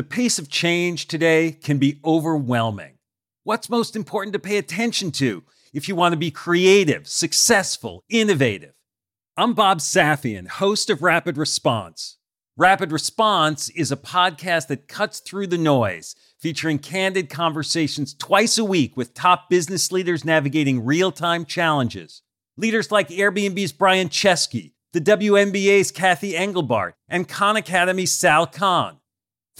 The pace of change today can be overwhelming. What's most important to pay attention to if you want to be creative, successful, innovative? I'm Bob Safian, host of Rapid Response. Rapid Response is a podcast that cuts through the noise, featuring candid conversations twice a week with top business leaders navigating real time challenges. Leaders like Airbnb's Brian Chesky, the WNBA's Cathy Engelbert, and Khan Academy's Sal Khan.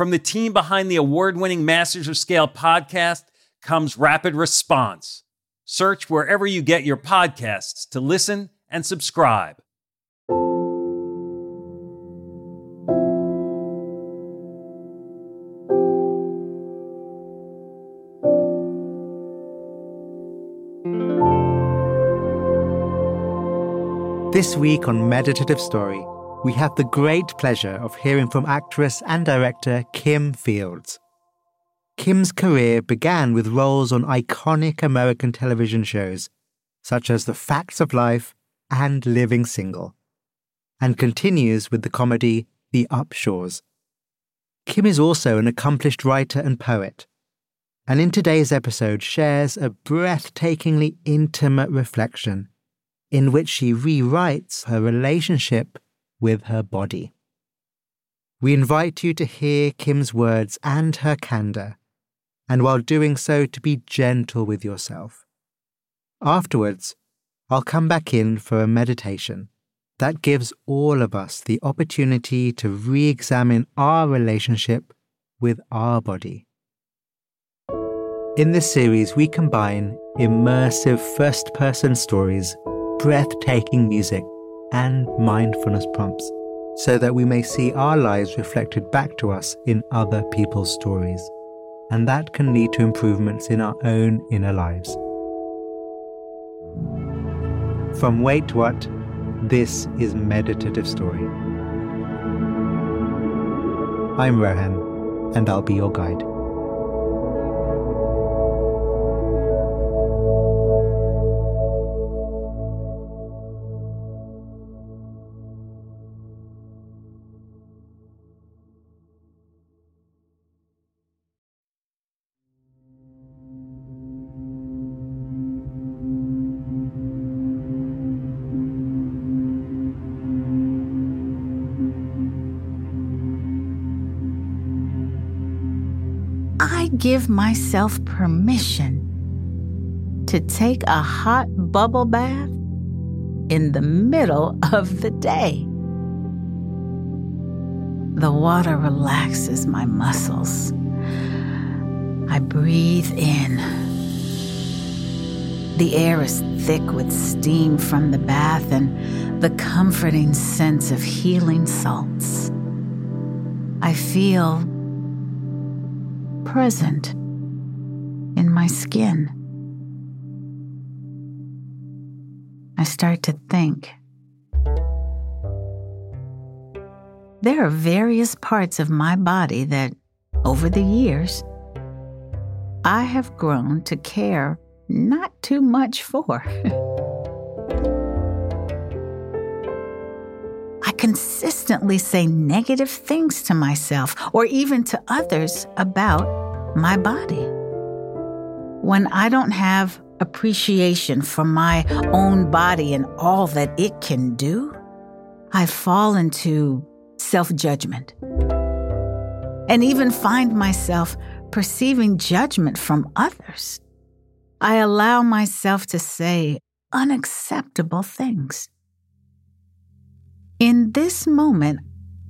From the team behind the award winning Masters of Scale podcast comes Rapid Response. Search wherever you get your podcasts to listen and subscribe. This week on Meditative Story, we have the great pleasure of hearing from actress and director Kim Fields. Kim's career began with roles on iconic American television shows such as The Facts of Life and Living Single, and continues with the comedy The Upshaws. Kim is also an accomplished writer and poet, and in today's episode shares a breathtakingly intimate reflection in which she rewrites her relationship with her body. We invite you to hear Kim's words and her candor, and while doing so, to be gentle with yourself. Afterwards, I'll come back in for a meditation that gives all of us the opportunity to re examine our relationship with our body. In this series, we combine immersive first person stories breathtaking music, and mindfulness prompts so that we may see our lives reflected back to us in other people's stories. And that can lead to improvements in our own inner lives. From Wait What, this is Meditative Story. I'm Rohan, and I'll be your guide. Give myself permission to take a hot bubble bath in the middle of the day. The water relaxes my muscles. I breathe in. The air is thick with steam from the bath and the comforting sense of healing salts. I feel present in my skin. I start to think. There are various parts of my body that, over the years, I have grown to care not too much for. consistently say negative things to myself or even to others about my body. When I don't have appreciation for my own body and all that it can do, I fall into self judgment and even find myself perceiving judgment from others. I allow myself to say unacceptable things. In this moment,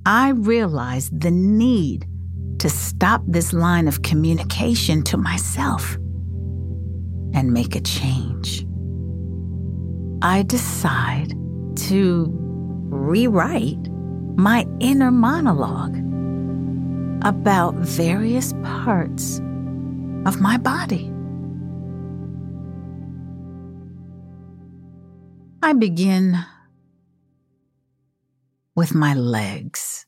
I realized the need to stop this line of communication to myself and make a change. I decide to rewrite my inner monologue about various parts of my body. I begin with my legs.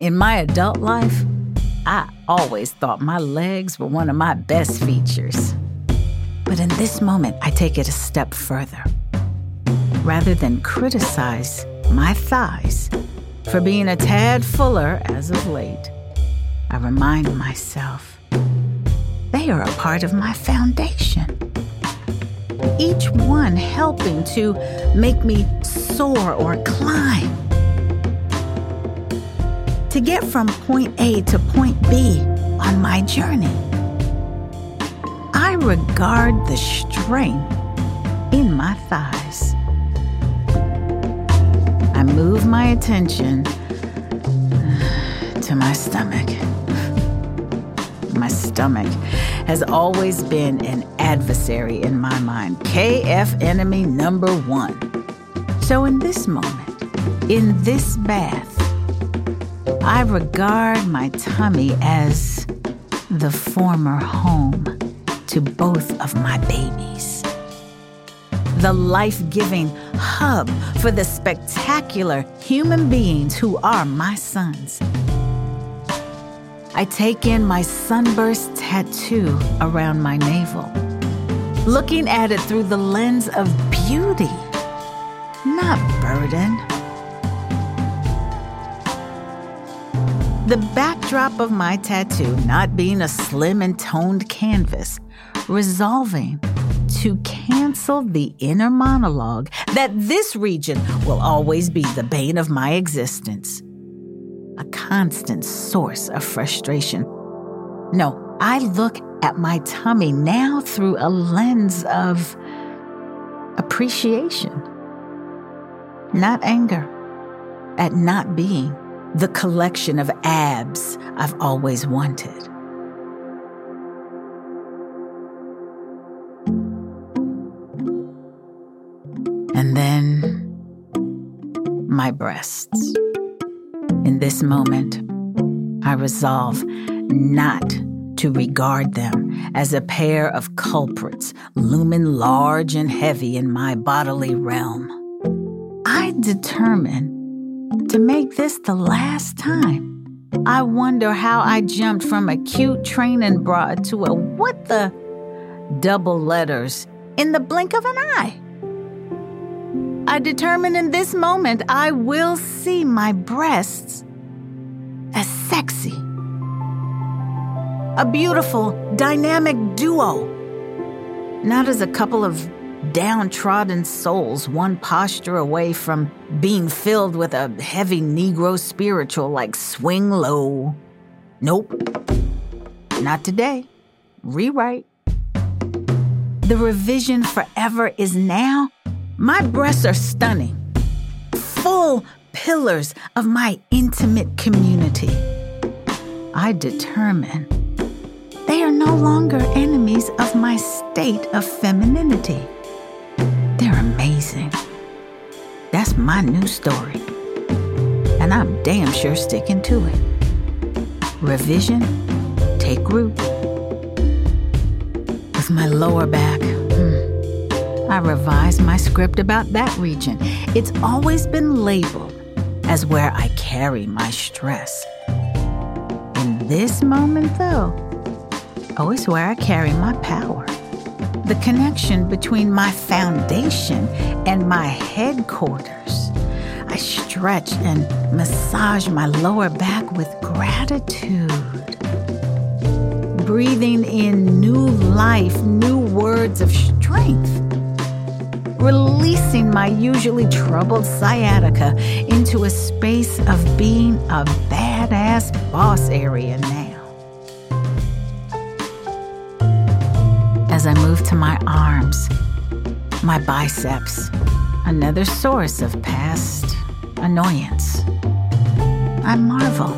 In my adult life, I always thought my legs were one of my best features. But in this moment, I take it a step further. Rather than criticize my thighs, for being a tad fuller as of late, I remind myself they are a part of my foundation. Each one helping to make me soar or climb. To get from point A to point B on my journey. I regard the strength in my thighs. I move my attention to my stomach. My stomach has always been an adversary in my mind, KF enemy number one. So, in this moment, in this bath, I regard my tummy as the former home to both of my babies the life giving hub for the spectacular human beings who are my sons. I take in my sunburst tattoo around my navel, looking at it through the lens of beauty, not burden. The backdrop of my tattoo not being a slim and toned canvas, resolving to cancel the inner monologue that this region will always be the bane of my existence. Constant source of frustration. No, I look at my tummy now through a lens of appreciation, not anger, at not being the collection of abs I've always wanted. And then my breasts. In this moment, I resolve not to regard them as a pair of culprits looming large and heavy in my bodily realm. I determine to make this the last time. I wonder how I jumped from a cute training bra to a what the double letters in the blink of an eye. I determine in this moment I will see my breasts as sexy. A beautiful, dynamic duo. Not as a couple of downtrodden souls, one posture away from being filled with a heavy Negro spiritual like swing low. Nope. Not today. Rewrite. The revision forever is now my breasts are stunning, full pillars of my intimate community. I determine they are no longer enemies of my state of femininity. They're amazing. That's my new story. And I'm damn sure sticking to it. Revision, take root. With my lower back, I revised my script about that region. It's always been labeled as where I carry my stress. In this moment, though, oh, it's where I carry my power. The connection between my foundation and my headquarters. I stretch and massage my lower back with gratitude. Breathing in new life, new words of strength releasing my usually troubled sciatica into a space of being a badass boss area now. As I move to my arms, my biceps, another source of past annoyance, I marvel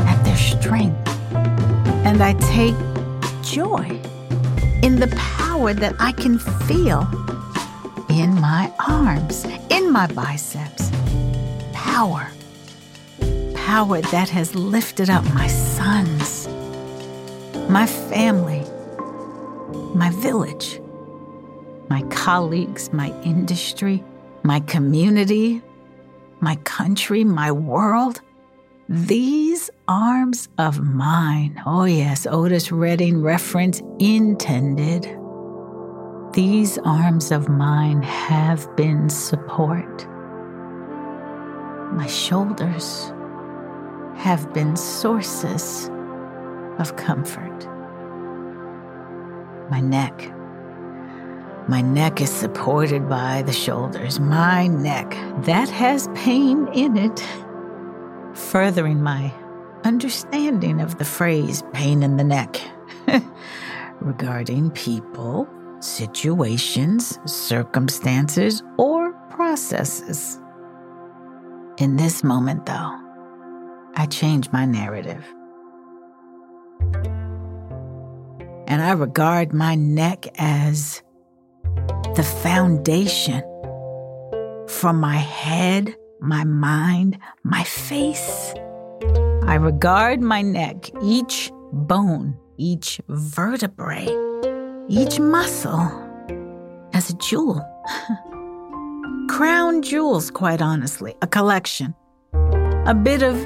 at their strength and I take joy in the power that I can feel in my arms, in my biceps. Power. Power that has lifted up my sons, my family, my village, my colleagues, my industry, my community, my country, my world. These arms of mine. Oh, yes, Otis Redding reference intended. These arms of mine have been support. My shoulders have been sources of comfort. My neck. My neck is supported by the shoulders. My neck, that has pain in it, furthering my understanding of the phrase pain in the neck regarding people, situations, circumstances, or processes. In this moment, though, I change my narrative. And I regard my neck as the foundation from my head, my mind, my face. I regard my neck, each bone, each vertebrae, each muscle, as a jewel. Crown jewels, quite honestly, a collection, a bit of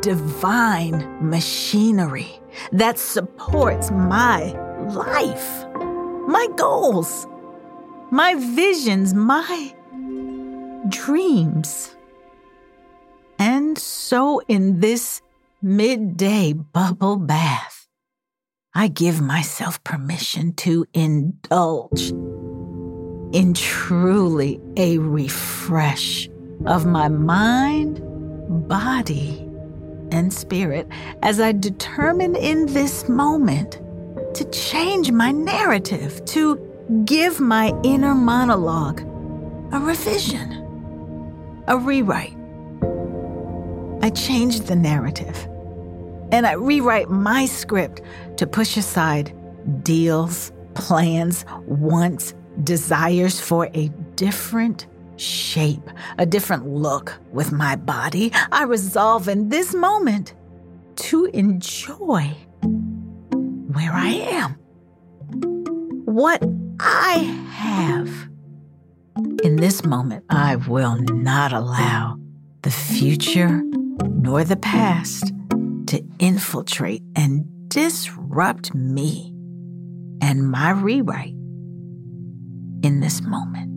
divine machinery that supports my life, my goals, my visions, my dreams. And so, in this midday bubble bath, I give myself permission to indulge in truly a refresh of my mind, body, and spirit as I determine in this moment to change my narrative, to give my inner monologue a revision, a rewrite. I change the narrative and I rewrite my script to push aside deals, plans, wants, desires for a different shape, a different look with my body. I resolve in this moment to enjoy where I am, what I have. In this moment, I will not allow the future nor the past to infiltrate and disrupt me and my rewrite in this moment.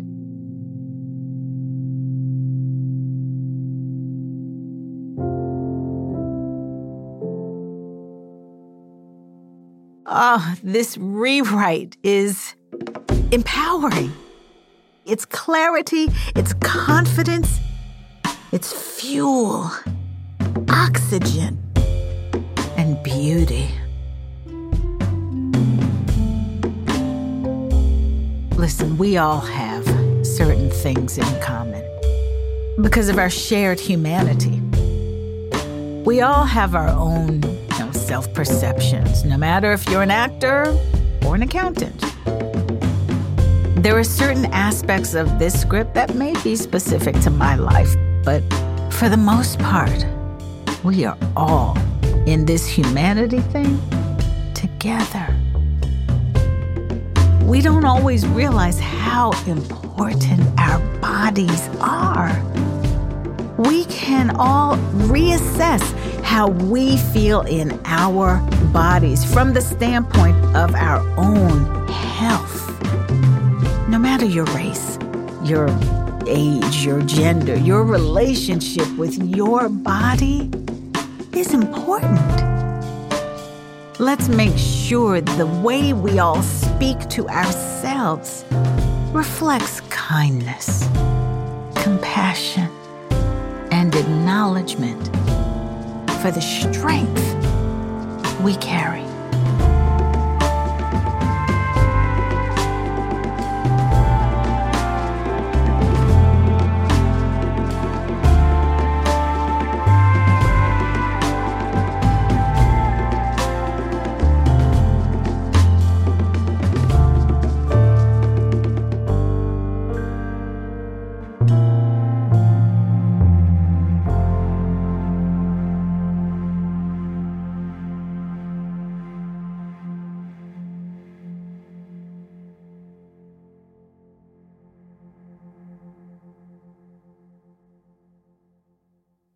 Oh, this rewrite is empowering. It's clarity, it's confidence, it's fuel, oxygen, beauty. Listen, we all have certain things in common because of our shared humanity. We all have our own you know, self perceptions, no matter if you're an actor or an accountant. There are certain aspects of this script that may be specific to my life, but for the most part, we are all in this humanity thing together. We don't always realize how important our bodies are. We can all reassess how we feel in our bodies from the standpoint of our own health no matter your race, your age, your gender, your relationship with your body is important. Let's make sure the way we all speak to ourselves reflects kindness, compassion, and acknowledgement for the strength we carry.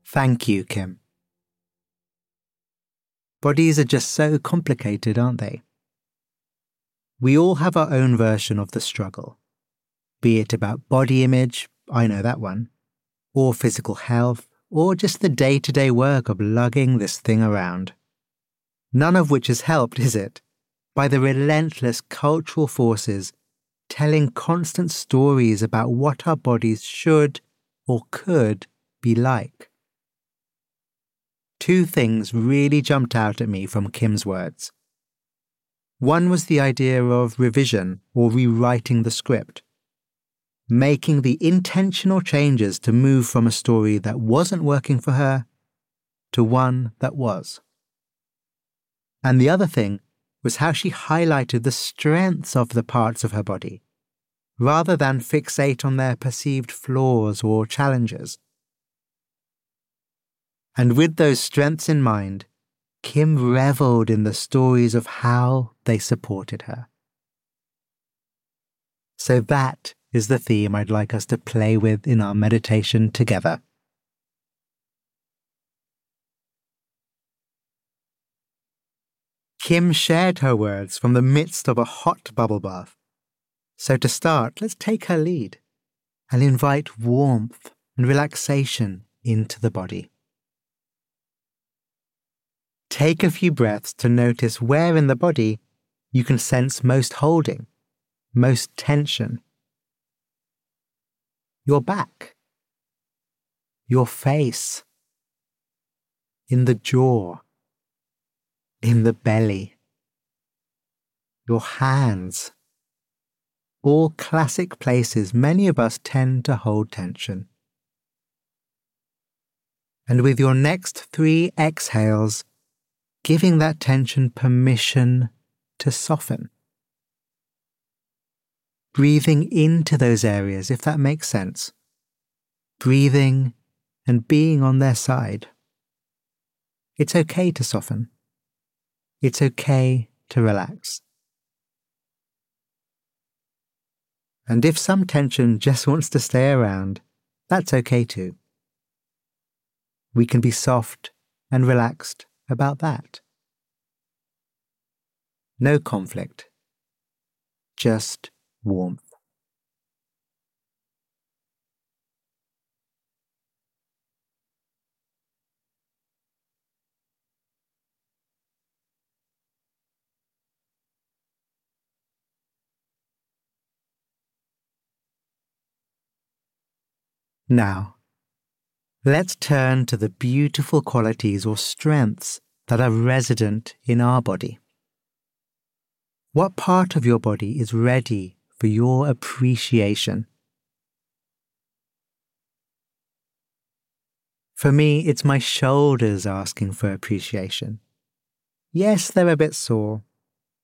Thank you, Kim. Bodies are just so complicated, aren't they? We all have our own version of the struggle, be it about body image, I know that one, or physical health, or just the day to day work of lugging this thing around. None of which is helped, is it, by the relentless cultural forces telling constant stories about what our bodies should or could be like. Two things really jumped out at me from Kim's words. One was the idea of revision or rewriting the script, making the intentional changes to move from a story that wasn't working for her to one that was. And the other thing was how she highlighted the strengths of the parts of her body, rather than fixate on their perceived flaws or challenges. And with those strengths in mind, Kim reveled in the stories of how they supported her. So that is the theme I'd like us to play with in our meditation together. Kim shared her words from the midst of a hot bubble bath. So to start, let's take her lead and invite warmth and relaxation into the body. Take a few breaths to notice where in the body you can sense most holding, most tension. Your back, your face, in the jaw, in the belly, your hands. All classic places many of us tend to hold tension. And with your next three exhales, giving that tension permission to soften. Breathing into those areas, if that makes sense. Breathing and being on their side. It's okay to soften. It's okay to relax. And if some tension just wants to stay around, that's okay too. We can be soft and relaxed about that. No conflict, just warmth. Now, Let's turn to the beautiful qualities or strengths that are resident in our body. What part of your body is ready for your appreciation? For me, it's my shoulders asking for appreciation. Yes, they're a bit sore,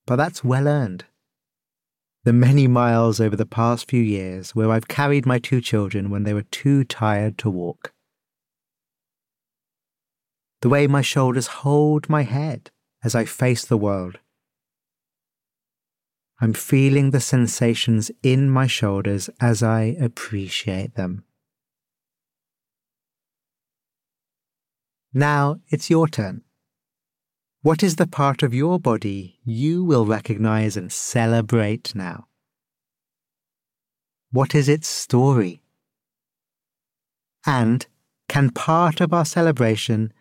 but that's well earned. The many miles over the past few years where I've carried my two children when they were too tired to walk the way my shoulders hold my head as I face the world. I'm feeling the sensations in my shoulders as I appreciate them. Now it's your turn. What is the part of your body you will recognize and celebrate now? What is its story? And can part of our celebration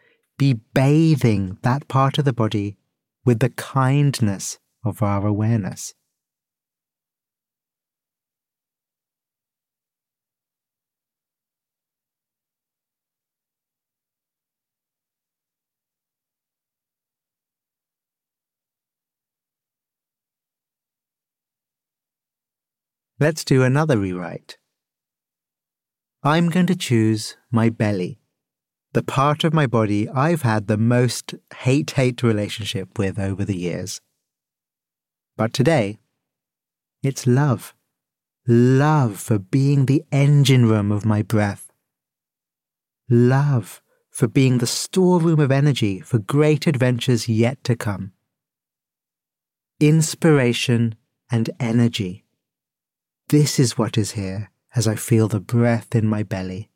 be bathing that part of the body with the kindness of our awareness. Let's do another rewrite. I'm going to choose my belly the part of my body I've had the most hate hate relationship with over the years. But today, it's love. Love for being the engine room of my breath. Love for being the storeroom of energy for great adventures yet to come. Inspiration and energy. This is what is here as I feel the breath in my belly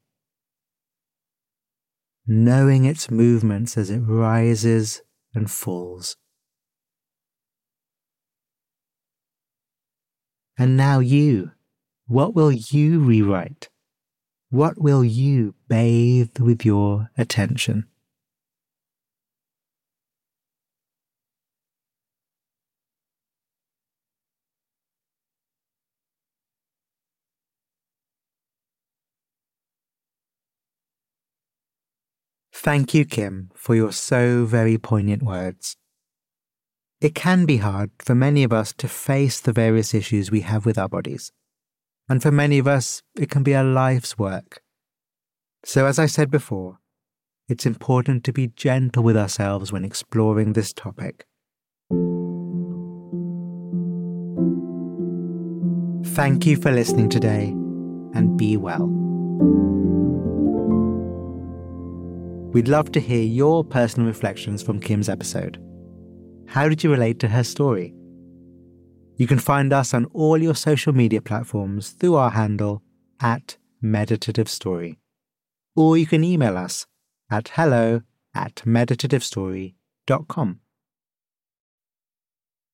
knowing its movements as it rises and falls. And now you, what will you rewrite? What will you bathe with your attention? Thank you, Kim, for your so very poignant words. It can be hard for many of us to face the various issues we have with our bodies. And for many of us, it can be a life's work. So, as I said before, it's important to be gentle with ourselves when exploring this topic. Thank you for listening today, and be well. We'd love to hear your personal reflections from Kim's episode. How did you relate to her story? You can find us on all your social media platforms through our handle at Meditative Story. Or you can email us at hello at meditativestory.com.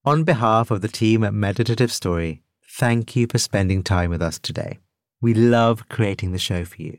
On behalf of the team at Meditative Story, thank you for spending time with us today. We love creating the show for you.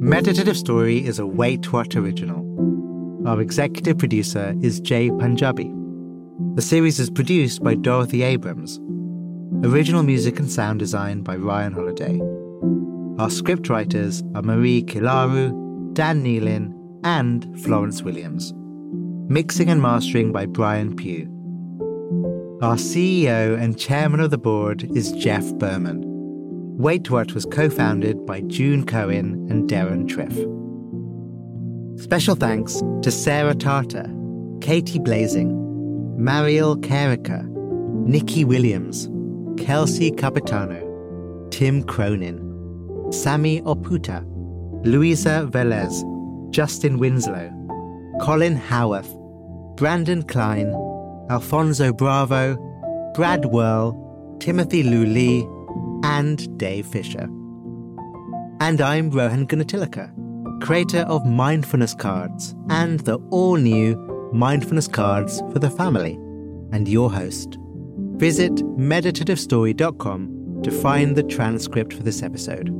Meditative Story is a Wait What original. Our executive producer is Jay Punjabi. The series is produced by Dorothy Abrams. Original music and sound design by Ryan Holladay. Our script writers are Marie Kilaru, Dan Nealon, and Florence Williams. Mixing and mastering by Brian Pugh. Our CEO and chairman of the board is Jeff Berman. Wait What was co founded by June Cohen and Deron Triff. Special thanks to Sarah Tarter, Katie Blazing, Mariel Carricker, Nikki Williams, Kelsey Capitano, Tim Cronin, Sammy Oputa, Luisa Velez, Justin Winslow, Colin Howarth, Brandon Klein, Alfonso Bravo, Brad Whirl, Timothy Luli, and Dave Fisher. And I'm Rohan Gunatillake, creator of Mindfulness Cards and the all new Mindfulness Cards for the Family, and your host. Visit meditativestory.com to find the transcript for this episode.